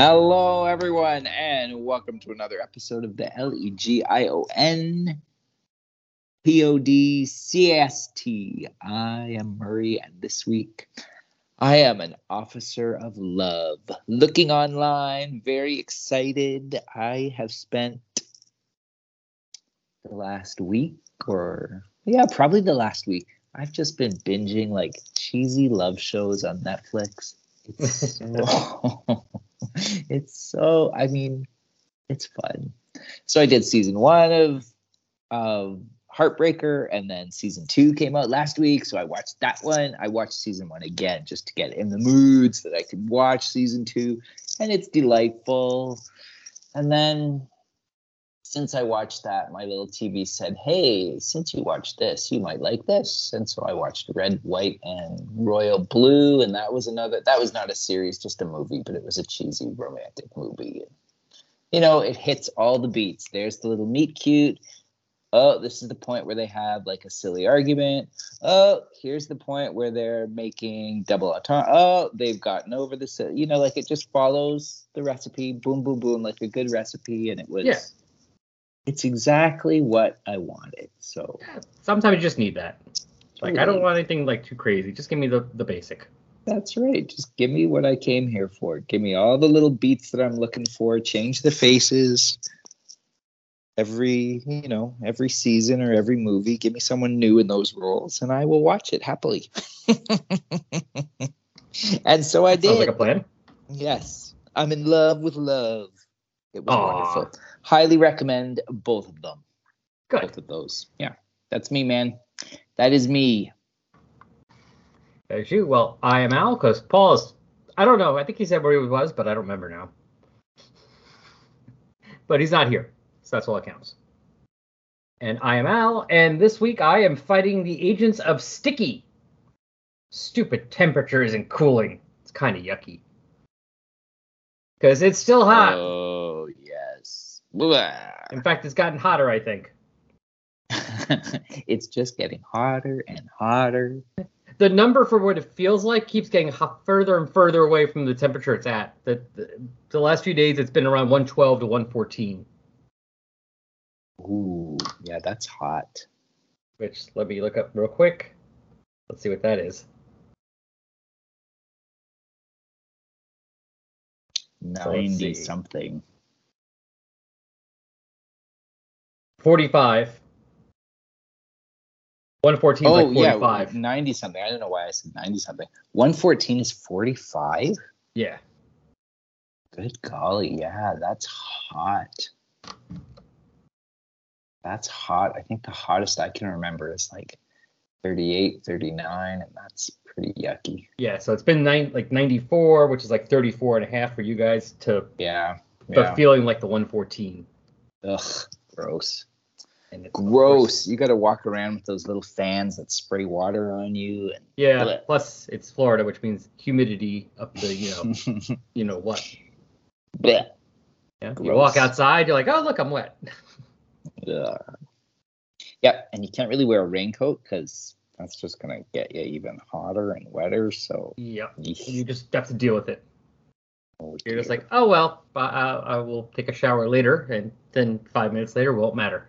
Hello, everyone, and welcome to another episode of the L E G I O N P O D C S T. I am Murray, and this week I am an officer of love. Looking online, very excited. I have spent the last week, or yeah, probably the last week. I've just been binging like cheesy love shows on Netflix. It's so, it's so, I mean, it's fun. So I did season one of of Heartbreaker, and then season two came out last week. So I watched that one. I watched season one again just to get in the mood so that I could watch season two, and it's delightful. And then since I watched that, my little TV said, Hey, since you watched this, you might like this. And so I watched Red, White, and Royal Blue. And that was another, that was not a series, just a movie, but it was a cheesy romantic movie. You know, it hits all the beats. There's the little meet cute. Oh, this is the point where they have like a silly argument. Oh, here's the point where they're making double entendre. Oh, they've gotten over this. You know, like it just follows the recipe. Boom, boom, boom, like a good recipe. And it was. Yeah it's exactly what I wanted. So sometimes you just need that. Like I don't want anything like too crazy. Just give me the the basic. That's right. Just give me what I came here for. Give me all the little beats that I'm looking for. Change the faces. Every, you know, every season or every movie, give me someone new in those roles and I will watch it happily. and so I did. Sounds like a plan. Yes. I'm in love with love. It was Aww. wonderful. Highly recommend both of them. Good. Both of those. Yeah. That's me, man. That is me. There's you. Well, I am Al because Paul's. I don't know. I think he said where he was, but I don't remember now. but he's not here. So that's all that counts. And I am Al, and this week I am fighting the agents of Sticky. Stupid temperatures and cooling. It's kind of yucky. Because it's still hot. Blah. In fact, it's gotten hotter, I think. it's just getting hotter and hotter. The number for what it feels like keeps getting further and further away from the temperature it's at. The, the, the last few days, it's been around 112 to 114. Ooh, yeah, that's hot. Which, let me look up real quick. Let's see what that is. 90 so something. 45. 114 oh, like 45. Yeah, 90 something. I don't know why I said 90 something. 114 is 45? Yeah. Good golly. Yeah, that's hot. That's hot. I think the hottest I can remember is like 38, 39, and that's pretty yucky. Yeah, so it's been nine, like 94, which is like 34 and a half for you guys to yeah, but yeah. feeling like the 114. Ugh, gross. And gross. You got to walk around with those little fans that spray water on you. And yeah. Bleh. Plus, it's Florida, which means humidity up to you know, you know what. Bleh. Yeah. Gross. You walk outside, you're like, oh look, I'm wet. yeah. Yep, and you can't really wear a raincoat because that's just gonna get you even hotter and wetter. So yeah, you just have to deal with it. Oh, You're just like, oh well, I, I will take a shower later, and then five minutes later won't matter.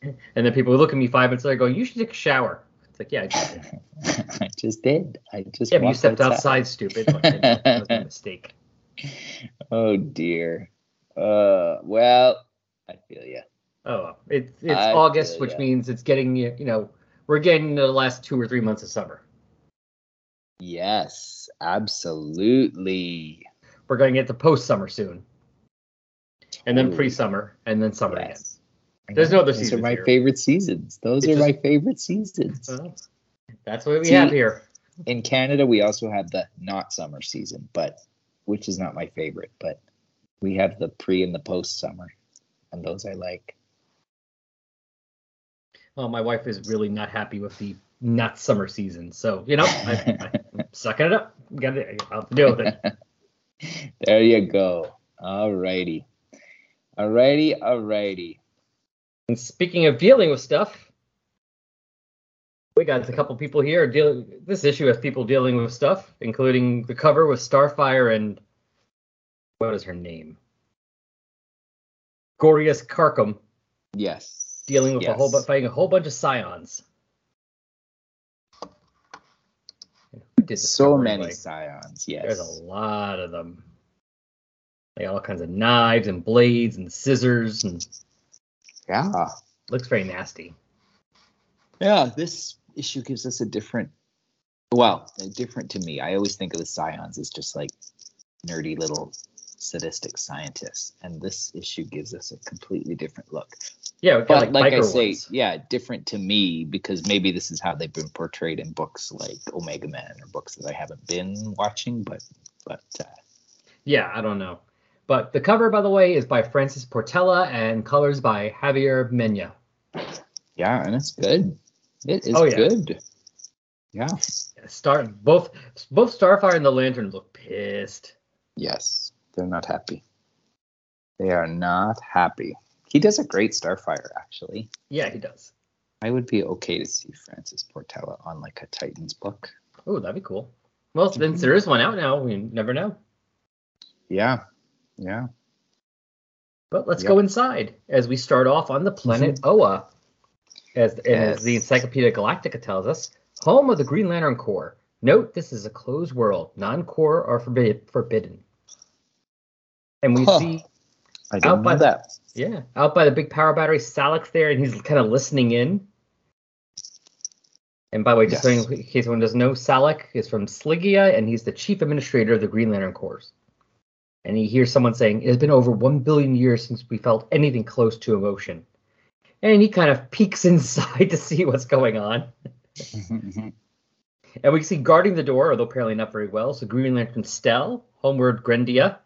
and then people look at me five minutes later, going, "You should take a shower." It's like, yeah, I just did. I just did. I just yeah, but you stepped outside, outside stupid. that was a mistake. Oh dear. Uh, well, I feel you. Oh, it's it's I August, which means it's getting you. You know, we're getting the last two or three months of summer. Yes, absolutely. We're going to get to post summer soon, and then pre summer, and then summer yes. again. There's no other Those seasons. are my here. favorite seasons. Those it's are just, my favorite seasons. Uh, that's what we See, have here. In Canada, we also have the not summer season, but which is not my favorite. But we have the pre and the post summer, and those I like. Well, my wife is really not happy with the not summer season, so you know, I, am sucking it up. Got to I'll deal with it. there you go. All righty, all righty, all righty. And speaking of dealing with stuff, We got a couple people here dealing. This issue has people dealing with stuff, including the cover with Starfire and what is her name? Gorius Karkum Yes. dealing with a whole Yes. fighting a whole bunch of Psions. Did So many anyway? Psions. Yes. There's a lot of them. They got all kinds of knives and blades and scissors and Yeah. looks very nasty. Yeah. This issue gives us a different. Well, different to me. I always think of the Psions as just like nerdy little sadistic scientists, and this issue gives us a completely different look. Yeah, But like, like, I say, ones. yeah, different to me because maybe this is how they've been portrayed in books like Omega Man or books that I haven't been watching, but but uh, Yeah, I don't know. But the cover, by the way, is by Francis Portela and colors by Javier Mena. yeah, and it's good. It is Oh, yeah. good. Yeah. Star both both Starfire and the Lantern look pissed. Yes, they're not happy. They are not happy. He does a great Starfire, actually. Yeah, he does. I would be okay to see Francis Portela on like a Titans book. Oh, that'd be cool. Well, since mm-hmm. there is one out now, we never know. Yeah, yeah. But let's Yep. go inside as we start off on the planet mm-hmm. Oa. As, and as the Encyclopedia Galactica tells us, home of the Green Lantern Corps. Note this is a closed world. Non-core are forbid, forbidden. And we Huh. see, I Out didn't by that. Yeah, out by the big power battery, Salaak's there, and he's kind of listening in. And by the way, just so Yes. in case anyone doesn't know, Salaak is from Slyggia, and he's the chief administrator of the Green Lantern Corps. And he hears someone saying, It has been over one billion years since we felt anything close to emotion. And he kind of peeks inside to see what's going on. Mm-hmm, mm-hmm. And we see guarding the door, although apparently not very well, so Green Lantern Stell, Homeward Grendia,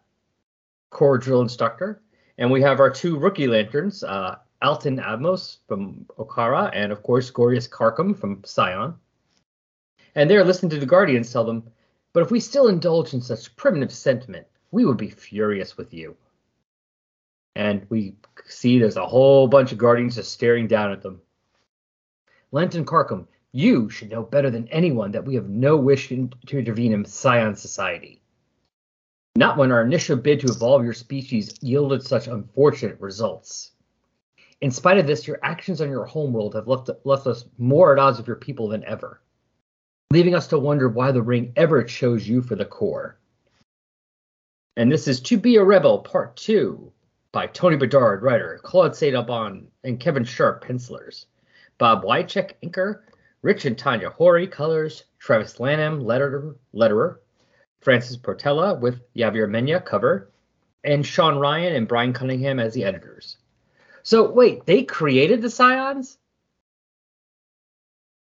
Core Drill Instructor. And we have our two rookie lanterns, uh, Alton Abmos from Okara, and of course Gorius Karkum from Psion. And they're listening to the Guardians tell them, but if we still indulge in such primitive sentiment, we would be furious with you. And we see there's a whole bunch of Guardians just staring down at them. Lantern Karkum, you should know better than anyone that we have no wish in, to intervene in Psion society. Not when our initial bid to evolve your species yielded such unfortunate results. In spite of this, your actions on your homeworld have left, left us more at odds with your people than ever, leaving us to wonder why the ring ever chose you for the core. And this is To Be a Rebel, Part 2, by Tony Bedard, writer, Claude Saint-Aubin, and Kevin Sharpe, pencilers. Bob Wiacek, inker, Rich and Tanya Horie, colors, Travis Lanham, letterer, Francis Portela with Javier Mena, cover, and Sean Ryan and Brian Cunningham as the editors. So wait, they created the Psions?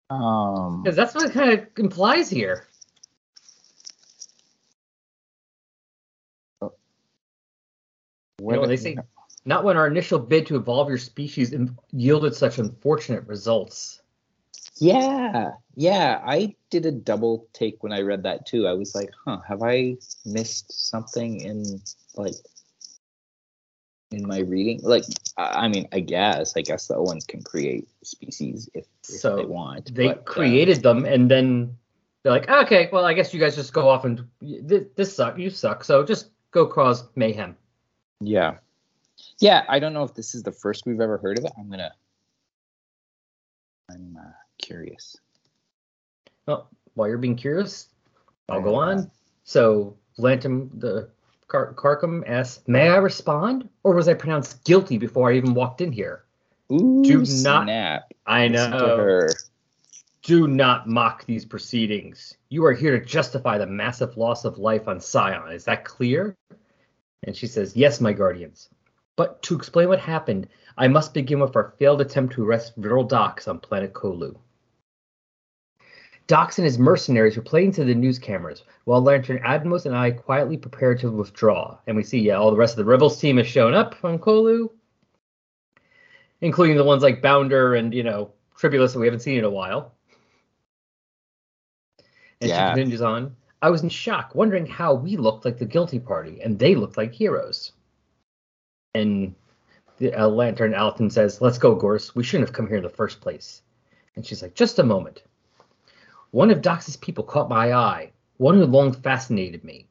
um, Because that's what it kind of implies here. what know, they say- Not when our initial bid to evolve your species yielded such unfortunate results. Yeah, yeah. I did a double take when I read that too. I was like, huh, have I missed something in like in my reading? Like, I mean, I guess, I guess the Oans can create species if, if So, they want. They but, uh, created them and then they're like, okay, well, I guess you guys just go off and this, this suck, you suck, so just go cause mayhem. yeah, yeah. I don't know if this is the first we've ever heard of it. I'm gonna. I'm uh, curious. Well, while you're being curious, I'll go on. So, Lantum, the Car- Karkum asks, may I respond? Or was I pronounced guilty before I even walked in here? Ooh, Do not- snap! I know. Do not mock these proceedings. You are here to justify the massive loss of life on Psion. Is that clear? And she says, Yes, my guardians. But to explain what happened, I must begin with our failed attempt to arrest Vril Dox on planet Kolu. Dox and his mercenaries were playing to the news cameras, while Lantern Admos and I quietly prepared to withdraw. And we see, yeah, all the rest of the Rebels team has shown up on Kolu, including the ones like Bounder and, you know, Tribulus that we haven't seen in a while. And Yeah. she continues on. I was in shock, wondering how we looked like the guilty party and they looked like heroes. And the uh, Lantern Alton says, Let's go, Gorse. We shouldn't have come here in the first place. And she's like, Just a moment. One of Dox's people caught my eye, one who long fascinated me.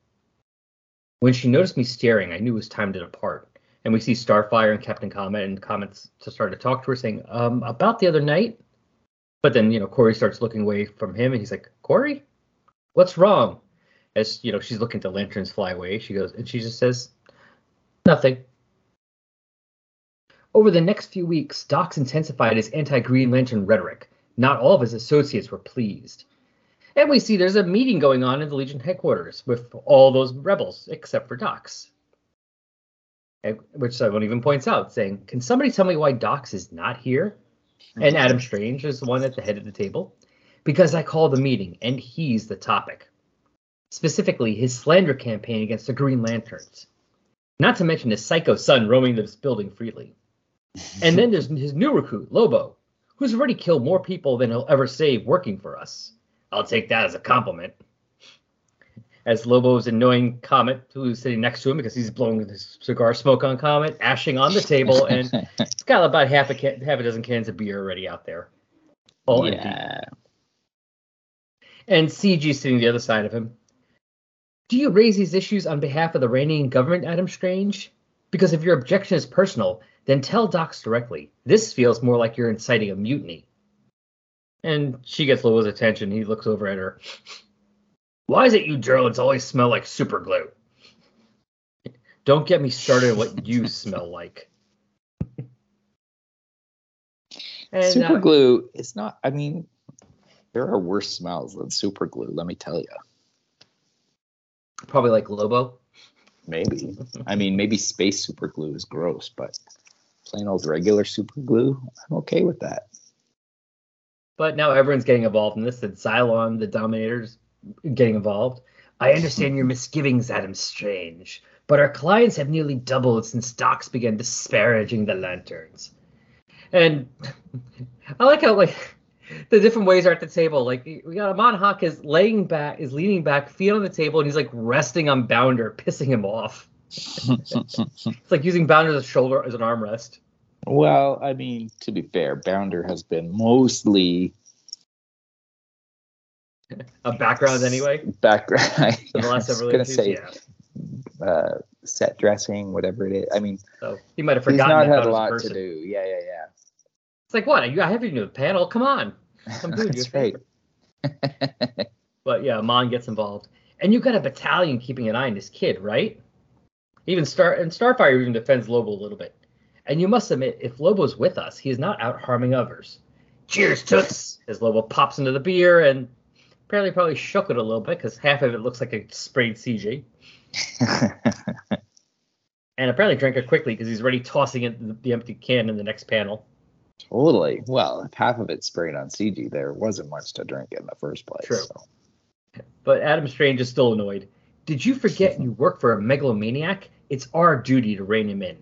When she noticed me staring, I knew it was time to depart. And we see Starfire and Captain Comet and Comet's to start to talk to her, saying, um, about the other night. But then, you know, Kory starts looking away from him and he's like, Kory, what's wrong? As you know, she's looking to lanterns fly away. She goes and she just says, Nothing. Over the next few weeks, Dox intensified his anti Green Lantern rhetoric. Not all of his associates were pleased. And we see there's a meeting going on in the Legion headquarters with all those rebels, except for Dox. Which someone even points out, saying, Can somebody tell me why Dox is not here? And Adam Strange is the one at the head of the table. Because I called the meeting, and he's the topic. Specifically, his slander campaign against the Green Lanterns. Not to mention his psycho son roaming this building freely. And then there's his new recruit, Lobo, who's already killed more people than he'll ever save working for us. I'll take that as a compliment. As Lobo's annoying Comet, who's sitting next to him because he's blowing his cigar smoke on Comet, ashing on the table, and it's got about half a can, half a dozen cans of beer already out there, all yeah. empty. And CG sitting the other side of him. Do you raise these issues on behalf of the reigning government, Adam Strange? Because if your objection is personal, then tell Dox directly. This feels more like you're inciting a mutiny. And she gets Lobo's attention. He looks over at her. Why is it you drones always smell like super glue? Don't get me started on what you smell like. And, super uh, glue is not, I mean, there are worse smells than super glue, let me tell you. Probably like Lobo. Maybe. I mean, maybe space super glue is gross, but plain old regular super glue, I'm okay with that. But now everyone's getting involved in this, and Cylon, the Dominator's getting involved. I understand your misgivings, Adam Strange, but our clients have nearly doubled since Dox began disparaging the lanterns. And I like how like the different ways are at the table. Like we got Amon Hawk is laying back, is leaning back, feet on the table, and he's like resting on Bounder, pissing him off. it's like using Bounder as shoulder as an armrest. Well, I mean, to be fair, Bounder has been mostly a background anyway. Background. The last several gonna say, yeah. uh, set dressing, whatever it is. I mean, so he might have forgotten. He's not had a lot to do. Yeah, yeah, yeah. It's like what? I have you new panel. Come on, come do That's right. but yeah, Mon gets involved, and you've got a battalion keeping an eye on this kid, right? Even Star and Starfire even defends Lobo a little bit. And you must admit, if Lobo's with us, he is not out harming others. Cheers, Toots! As Lobo pops into the beer and apparently probably shook it a little bit because half of it looks like a sprayed CG. and apparently drank it quickly because he's already tossing it the empty can in the next panel. Totally. Well, if half of it sprayed on CG, there wasn't much to drink in the first place. True. So. But Adam Strange is still annoyed. Did you forget you work for a megalomaniac? It's our duty to rein him in.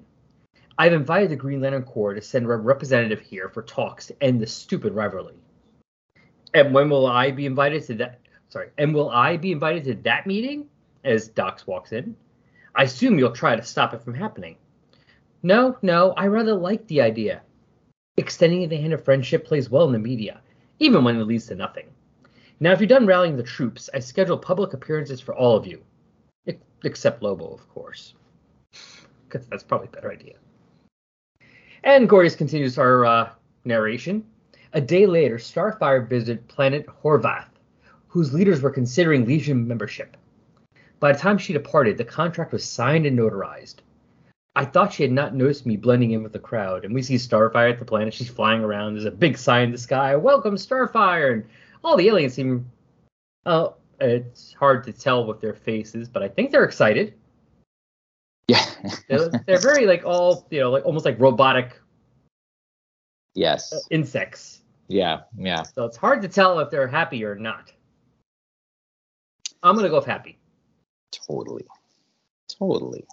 I've invited the Green Lantern Corps to send a representative here for talks to end this stupid rivalry. And when will I be invited to that? Sorry, and will I be invited to that meeting? As Dox walks in, I assume you'll try to stop it from happening. No, no, I rather like the idea. Extending the hand of friendship plays well in the media, even when it leads to nothing. Now, if you're done rallying the troops, I schedule public appearances for all of you, except Lobo, of course, because that's probably a better idea. And Gordius continues our uh, narration. A day later, Starfire visited planet Horvath, whose leaders were considering Legion membership. By the time she departed, the contract was signed and notarized. I thought she had not noticed me blending in with the crowd, and we see Starfire at the planet. She's flying around. There's a big sign in the sky, "Welcome, Starfire!" And all the aliens seem. Oh, it's hard to tell with their faces, but I think they're excited. Yeah. they're, they're, very like all you know, like almost like robotic. Yes. Uh, insects. Yeah, yeah. So it's hard to tell if they're happy or not. I'm gonna go with happy. Totally. Totally.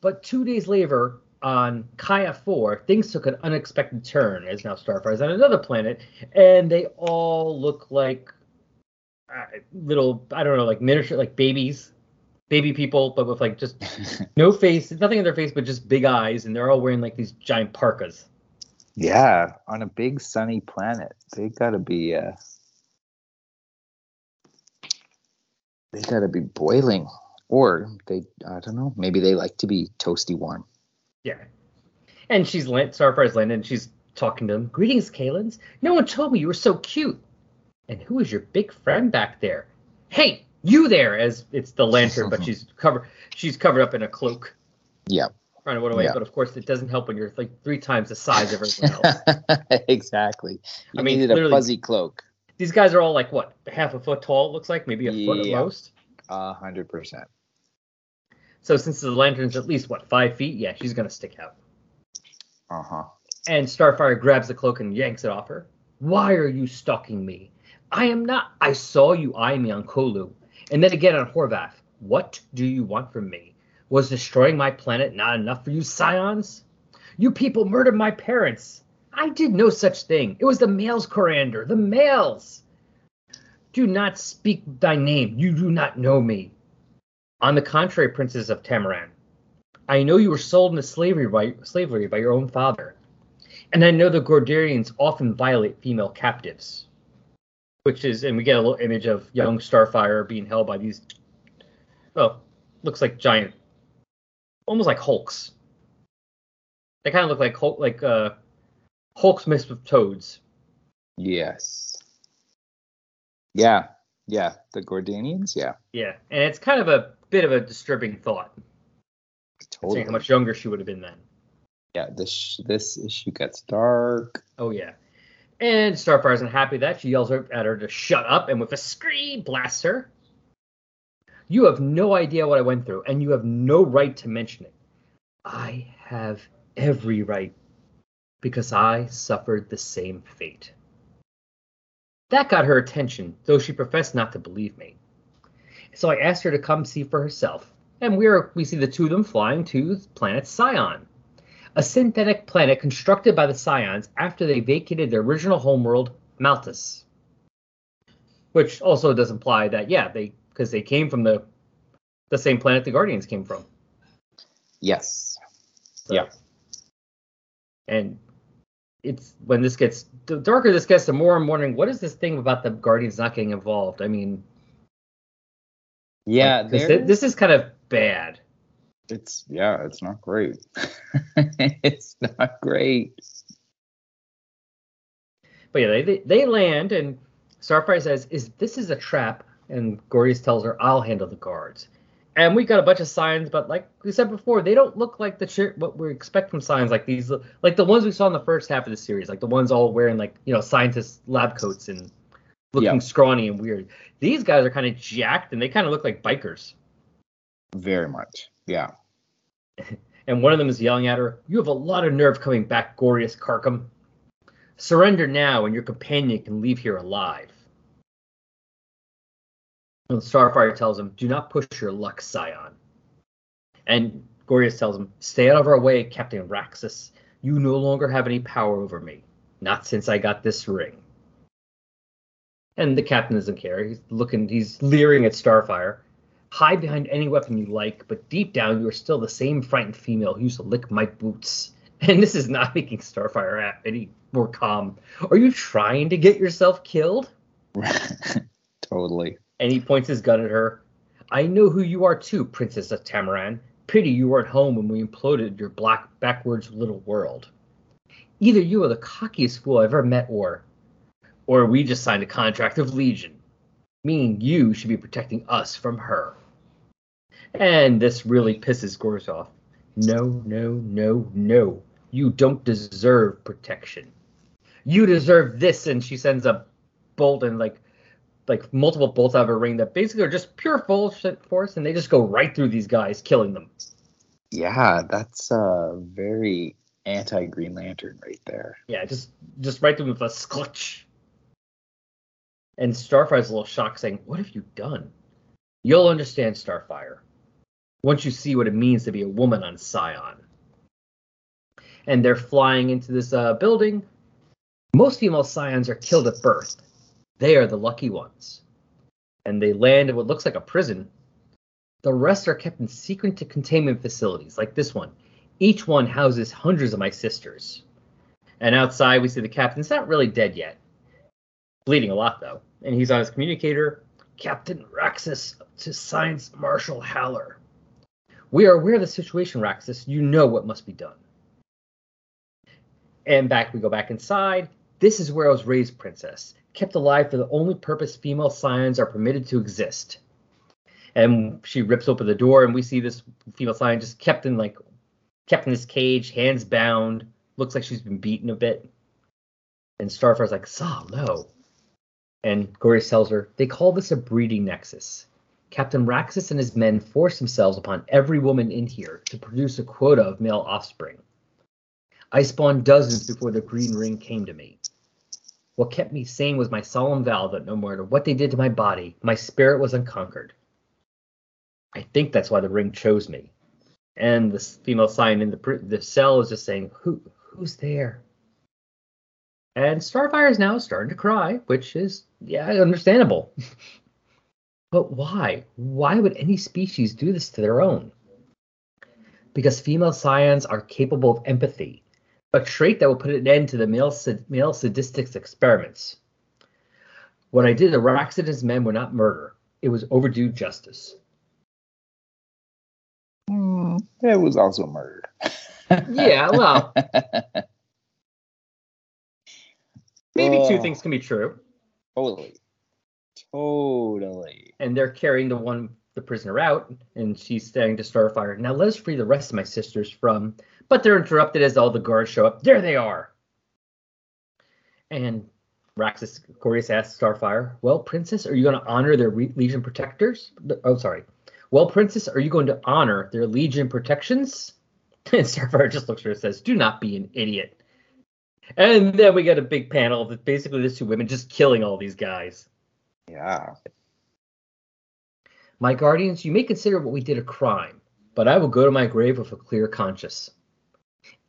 But two days later, on Kaya 4, things took an unexpected turn as now Starfire is on another planet, and they all look like uh, little, I don't know, like miniature, like babies baby people, but with like just no face, nothing in their face, but just big eyes, and they're all wearing like these giant parkas. Yeah, on a big sunny planet, they gotta be. Uh, They gotta be boiling, or they I don't know. Maybe they like to be toasty warm. Yeah. And she's land, Starfire's landed, and she's talking to him. Greetings, Kalins. No one told me you were so cute. And who is your big friend back there? Hey, you there? As it's the lantern, but she's covered. She's covered up in a cloak. Yeah. Trying to run away, Yeah. but of course it doesn't help when you're like three times the size of everyone else. exactly. You I mean, needed a fuzzy cloak. These guys are all like what, half a foot tall? It looks like maybe a foot at Yeah. most. A hundred percent. So since the lantern's at least what five feet, yeah, she's gonna stick out. Uh huh. And Starfire grabs the cloak and yanks it off her. Why are you stalking me? I am not. I saw you eye me on Kolu, and then again on Horvath. What do you want from me? Was destroying my planet not enough for you, Psions? You people murdered my parents. I did no such thing. It was the males, Koriand'r, the males. Do not speak thy name. You do not know me. On the contrary, princess of Tamaran, I know you were sold into slavery by slavery by your own father. And I know the Gordanians often violate female captives. Which is, and we get a little image of young Starfire being held by these, well, looks like giant, almost like Hulks. They kind of look like Hulk, like uh, Hulks mixed with toads. Yes. Yeah. Yeah. The Gordanians. Yeah. Yeah, and it's kind of a bit of a disturbing thought, Totally. how much younger she would have been then. Yeah. This this issue gets dark. Oh yeah. And Starfire's unhappy with that. She yells at her to shut up and with a scream blasts her. You have no idea what I went through, and you have no right to mention it. I have every right because I suffered the same fate. That got her attention, though she professed not to believe me. So I asked her to come see for herself, and we are we see the two of them flying to the planet Psion a synthetic planet constructed by the Psions after they vacated their original homeworld, Malthus. Which also does imply that, yeah, they because they came from the the same planet the Guardians came from. Yes. So- Yeah. And it's when this gets the darker this gets, the more I'm wondering what is this thing about the Guardians not getting involved. I mean, Yeah. like, there- this is kind of bad. It's yeah. It's not great. it's not great. But yeah, they, they, they land, and Starfire says, "Is this is a trap?" And Gordius tells her, "I'll handle the guards." And we got a bunch of Psions, but like we said before, they don't look like the chi- what we expect from Psions like these, like the ones we saw in the first half of the series, like the ones all wearing like you know scientist lab coats and looking Yeah. scrawny and weird. These guys are kind of jacked, and they kind of look like bikers. Very much. Yeah. And one of them is yelling at her, You have a lot of nerve coming back, Gorius Karkum. Surrender now, and your companion can leave here alive. And Starfire tells him, Do not push your luck, Psion. And Gorius tells him, Stay out of our way, Captain Raxus. You no longer have any power over me. Not since I got this ring. And the captain doesn't care. He's looking, he's leering at Starfire. Hide behind any weapon you like, but deep down you are still the same frightened female who used to lick my boots. And this is not making Starfire any more calm. Are you trying to get yourself killed? totally. And he points his gun at her. I know who you are too, Princess of Tamaran. Pity you weren't home when we imploded your black backwards little world. Either you are the cockiest fool I've ever met, or, or we just signed a contract of legion, meaning you should be protecting us from her. And this really pisses Gors off. No, no, no, no. You don't deserve protection. You deserve this. And she sends a bolt and like like multiple bolts out of her ring that basically are just pure bullshit force, and they just go right through these guys, killing them. Yeah, that's uh very anti Green Lantern right there. Yeah, just just right through them with a sclutch. And Starfire's a little shocked, saying, "What have you done? You'll understand, Starfire, once you see what it means to be a woman on Psion." And they're flying into this uh, building. Most female Psions are killed at birth. They are the lucky ones. And they land at what looks like a prison. The rest are kept in secret containment facilities, like this one. Each one houses hundreds of my sisters. And outside, we see the captain's not really dead yet. Bleeding a lot, though. And he's on his communicator. Captain Raxus to Science Marshal Haller. We are aware of the situation, Raxus. You know what must be done. And back we go back inside. This is where I was raised, Princess. Kept alive for the only purpose female Psions are permitted to exist. And she rips open the door, and we see this female Psion just kept in like kept in this cage, hands bound. Looks like she's been beaten a bit. And Starfire's like, Saw, no. And tells her, they call this a breeding nexus. Captain Raxus and his men force themselves upon every woman in here to produce a quota of male offspring. I spawned dozens before the green ring came to me. What kept me sane was my solemn vow that no matter what they did to my body, my spirit was unconquered. I think that's why the ring chose me. And the female Psion in the the cell is just saying, "Who who's there?" And Starfire is now starting to cry, which is yeah, understandable. but why? Why would any species do this to their own? Because female Psions are capable of empathy, a trait that will put an end to the male, male sadistic experiments. What I did to Raxidus men were not murder. It was overdue justice. Mm, it was also murder. yeah, well. maybe two oh. things can be true. Totally. Totally. And they're carrying the one the prisoner out, and she's saying to Starfire, Now let us free the rest of my sisters from but they're interrupted as all the guards show up. There they are. And Raxus Gorius asks Starfire, Well, Princess, are you going to honor their re- Legion protectors? Oh, sorry. Well, Princess, are you going to honor their Legion protections? And Starfire just looks at her and says, Do not be an idiot. And then we get a big panel of basically these two women just killing all these guys. Yeah. My guardians, you may consider what we did a crime, but I will go to my grave with a clear conscience.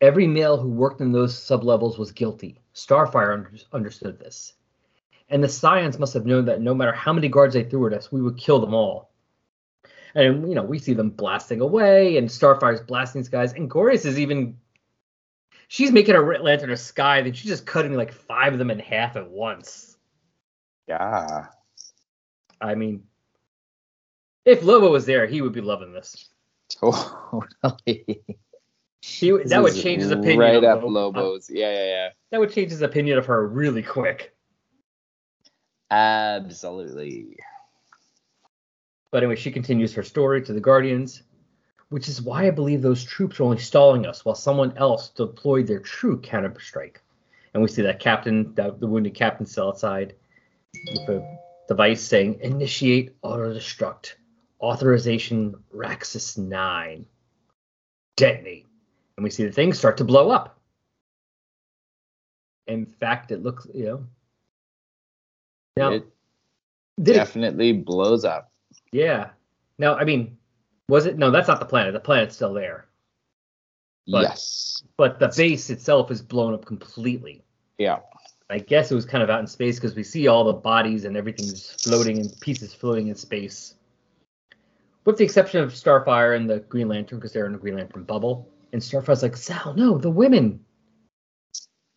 Every male who worked in those sublevels was guilty. Starfire under- understood this. And the Psions must have known that no matter how many guards they threw at us, we would kill them all. And, you know, we see them blasting away, and Starfire's blasting these guys, and Gorius is even. She's making a lantern of sky, then she's just cutting like five of them in half at once. Yeah. I mean, if Lobo was there, he would be loving this. Totally. He, that would change his opinion. Right up Lobos. Yeah, yeah, yeah. That would change his opinion of her really quick. Absolutely. But anyway, she continues her story to the Guardians, which is why I believe those troops are only stalling us while someone else deployed their true counterstrike. And we see that captain, that, the wounded captain, still outside with a device saying, "Initiate auto destruct. Authorization Raxus 9. Detonate." and we see the things start to blow up. In fact, it looks, you know. Now, it definitely it, blows up. Yeah. Now, I mean, was it? No, that's not the planet. The planet's still there. But, yes. But the base itself is blown up completely. Yeah. I guess it was kind of out in space because we see all the bodies and everything's floating and pieces floating in space. With the exception of Starfire and the Green Lantern, because they're in a Green Lantern bubble. And Starfire's like, Sal, no, the women.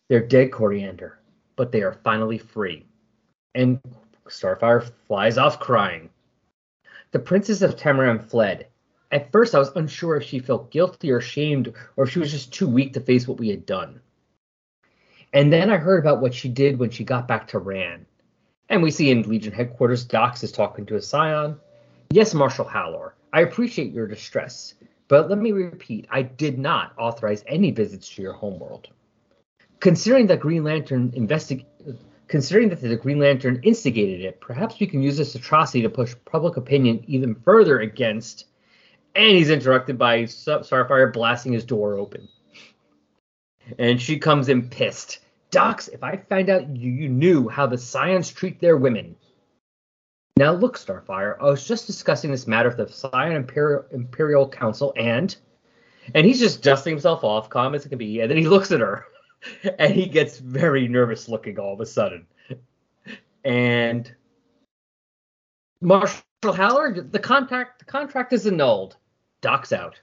They're dead, Koriand'r, but they are finally free. And Starfire flies off crying. The Princess of Tamaran fled. At first, I was unsure if she felt guilty or ashamed, or if she was just too weak to face what we had done. And then I heard about what she did when she got back to Ran. And we see in Legion headquarters, Dox is talking to a Psion. Yes, Marshal Halor, I appreciate your distress. But let me repeat, I did not authorize any visits to your homeworld. Considering that Green Lantern considering that the Green Lantern instigated it, perhaps we can use this atrocity to push public opinion even further against. And he's interrupted by Starfire blasting his door open. And she comes in pissed. Dox, if I find out you, you knew how the Psions treat their women, now look, Starfire, I was just discussing this matter with the Psion Imperial, Imperial Council and and he's just dusting himself off, calm as it can be, and then he looks at her and he gets very nervous looking all of a sudden. And Marshal Haller, the contract the contract is annulled. Doc's out.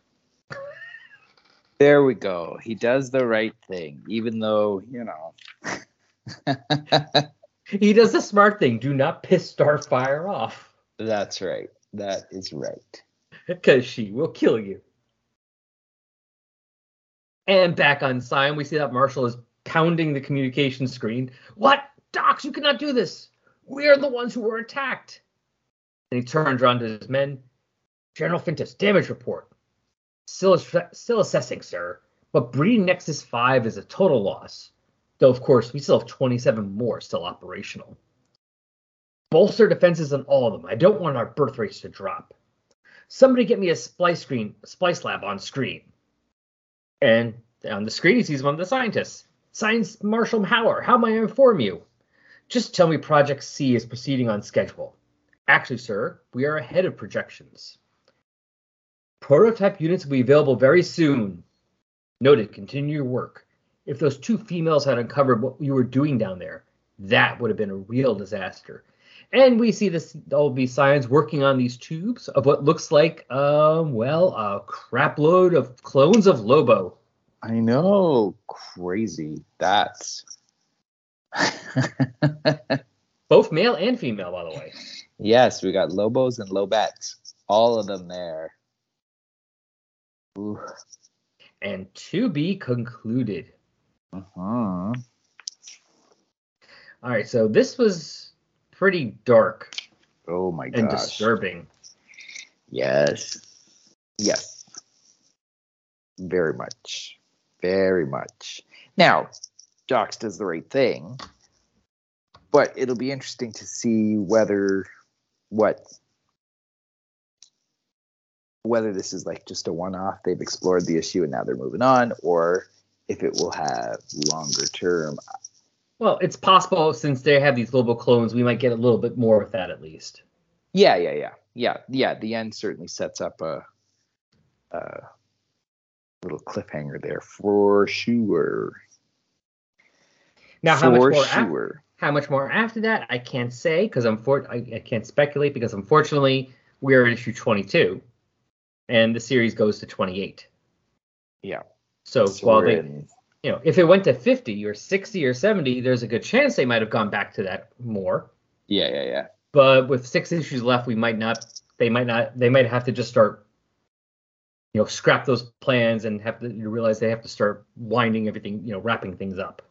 There we go. He does the right thing, even though, you know. He does the smart thing. Do not piss Starfire off. That's right. That is right. Because she will kill you. And back on Psion, we see that Marshall is pounding the communication screen. What? Dox, you cannot do this. We are the ones who were attacked. And he turns around to his men. General Fintus, damage report. Still, still assessing, sir. But Breeding Nexus 5 is a total loss. Though, of course, we still have 27 more still operational. Bolster defenses on all of them. I don't want our birth rates to drop. Somebody get me a splice screen, splice lab on screen. And on the screen, he sees one of the scientists. Science Marshall Hauer, how may I inform you? Just tell me Project C is proceeding on schedule. Actually, sir, we are ahead of projections. Prototype units will be available very soon. Noted, continue your work. If those two females had uncovered what you were doing down there, that would have been a real disaster. And we see this all be science working on these tubes of what looks like, um, well, a crapload of clones of Lobo. I know, crazy. That's both male and female, by the way. Yes, we got Lobos and Lobettes, all of them there. Ooh. And to be concluded. Uh huh. All right, so this was pretty dark. Oh my god. And disturbing. Yes. Yes. Very much. Very much. Now, Dox does the right thing, but it'll be interesting to see whether what whether this is like just a one-off they've explored the issue and now they're moving on or if it will have longer term. Well it's possible since they have these global clones we might get a little bit more with that at least. Yeah yeah yeah. Yeah yeah the end certainly sets up a, a little cliffhanger there for sure. Now how for much more sure. How much more after that, I can't say because I'm for I, I can't speculate because unfortunately we're at issue 22, and the series goes to 28. Yeah. So, so while they, in... you know, if it went to 50 or 60 or 70, there's a good chance they might have gone back to that more. Yeah, yeah, yeah. But with six issues left, we might not. They might not. They might have to just start you know scrap those plans and have to realize they have to start winding everything you know wrapping things up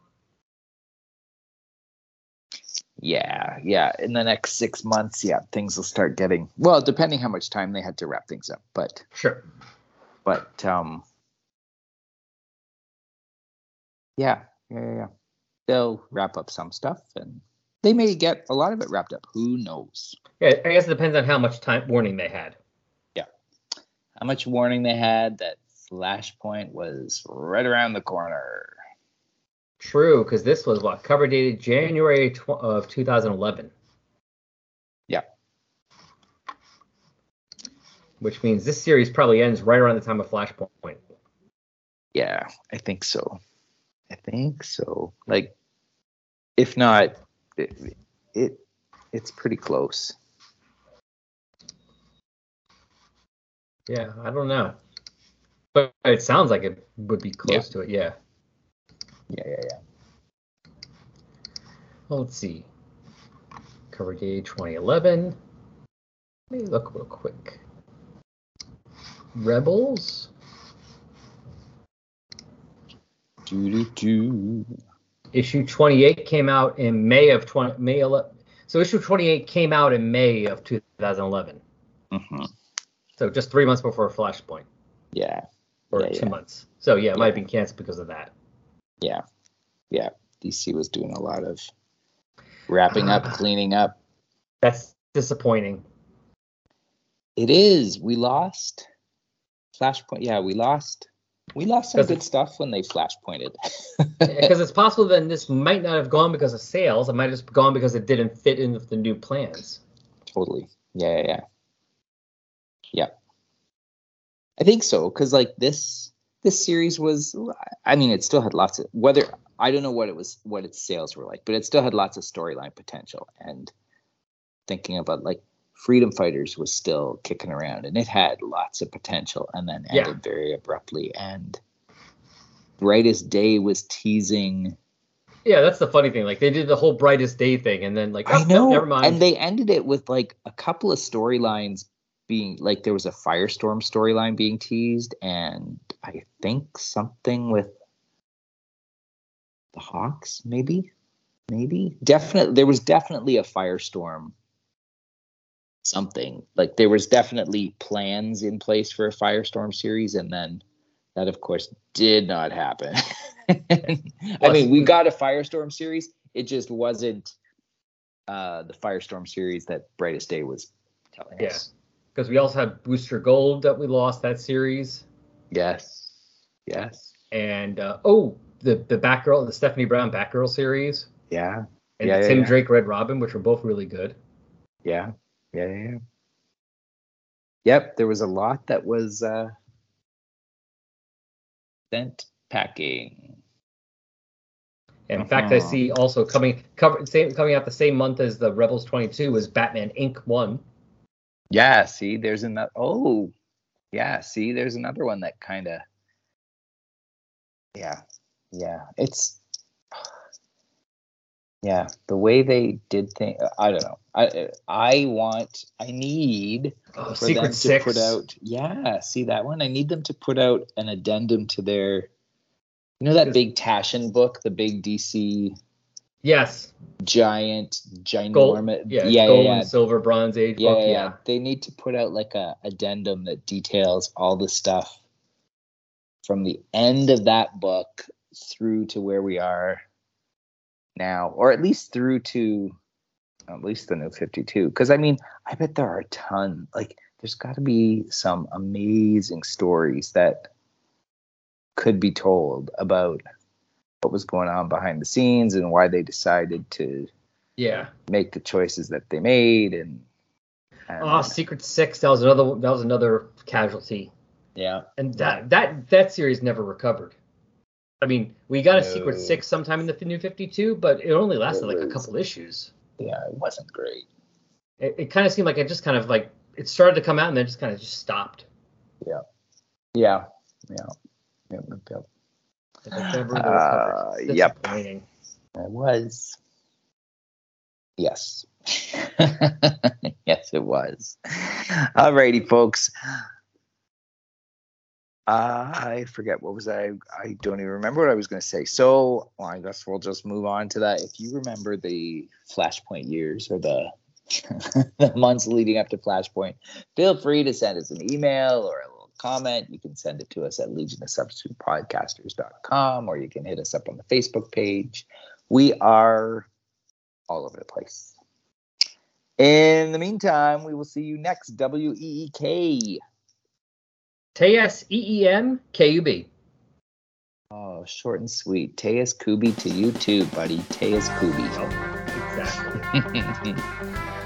yeah, yeah. In the next six months, yeah, things will start getting well, depending how much time they had to wrap things up. But sure. But um, yeah, yeah, yeah. They'll wrap up some stuff, and they may get a lot of it wrapped up. Who knows? Yeah, I guess it depends on how much time warning they had. Yeah, how much warning they had that Flashpoint was right around the corner. True, because this was what cover dated January tw- of 2011. Yeah. Which means this series probably ends right around the time of Flashpoint. Yeah, I think so. I think so. Like, if not, it, it it's pretty close. Yeah, I don't know, but it sounds like it would be close yeah. to it. Yeah. Yeah, yeah, yeah. Well, let's see. Cover date 2011. Let me look real quick. Rebels. Doo doo Issue 28 came out in May of 20 May 11. So issue 28 came out in May of 2011. Mm-hmm. So just three months before Flashpoint. Yeah. Or yeah, two yeah. months. So yeah, it yeah. might have been canceled because of that. Yeah. Yeah. DC was doing a lot of wrapping up, cleaning up. That's disappointing. It is. We lost Flashpoint. Yeah, we lost. We lost some good stuff when they flashpointed. Because it's possible then this might not have gone because of sales. It might have just gone because it didn't fit in with the new plans. Totally. Yeah, yeah, yeah. Yeah. I think so because like this this series was i mean it still had lots of whether i don't know what it was what its sales were like but it still had lots of storyline potential and thinking about like freedom fighters was still kicking around and it had lots of potential and then ended yeah. very abruptly and brightest day was teasing Yeah, that's the funny thing. Like they did the whole brightest day thing, and then like oh, I know, no, never mind. and they ended it with like a couple of storylines being like there was a Firestorm storyline being teased, and I think something with the Hawks, maybe, maybe, definitely. There was definitely a Firestorm. Something like there was definitely plans in place for a Firestorm series, and then that, of course, did not happen. I mean, we got a Firestorm series. It just wasn't uh, the Firestorm series that Brightest Day was telling Yeah. us. Because we also had Booster Gold that we lost that series, Yes. Yes. and uh, oh, the the Batgirl, the Stephanie Brown Batgirl series, Yeah. and Yeah, the yeah, Tim yeah. Drake Red Robin, which were both really good. Yeah. Yeah. Yeah. Yep. There was a lot that was uh, sent packing. In fact, I Uh-huh. see also coming cover, same, coming out the same month as the Rebels 22 was Batman Inc. one. Yeah. See, there's another. Oh, yeah. See, there's another one that kind of. Yeah. Yeah. It's. Yeah, the way they did things, I don't know. I I want, I need Oh, for Secret them Six. to put out. Yeah, see that one. I need them to put out an addendum to their, you know, that big Taschen book, the big DC Yes, giant, gold. ginormous. Yeah, yeah, gold yeah, and silver, bronze age yeah, book. yeah, Yeah, yeah. They need to put out like a addendum that details all the stuff from the end of that book through to where we are now, or at least through to at least the new 52. Because I mean, I bet there are a ton. Like, there's got to be some amazing stories that could be told about what was going on behind the scenes and why they decided to yeah. make the choices that they made and, and Oh, Secret Six. That was another. That was another casualty. yeah and that that that series never recovered. I mean, we got a Secret Six sometime in the New Fifty Two, but it only lasted It like a couple issues. yeah it wasn't great It, it kind of seemed like it just kind of like it started to come out and then just kind of just stopped. yeah yeah yeah, yep, yep. Like, it never really Uh, recovered. yep. Disappointing. it was yes yes it was alrighty folks uh, I forget what was I. I don't even remember what I was going to say. So well, I guess we'll just move on to that. If you remember the Flashpoint years or the the months leading up to Flashpoint, feel free to send us an email or a little comment. You can send it to us at Legion of Substitute Podcasters.com or you can hit us up on the Facebook page. We are all over the place. In the meantime, we will see you next. W E E K. T S E E M K U B. Oh, short and sweet. Tejas Kubi to you too, buddy. Tejas Kubi. Oh, exactly.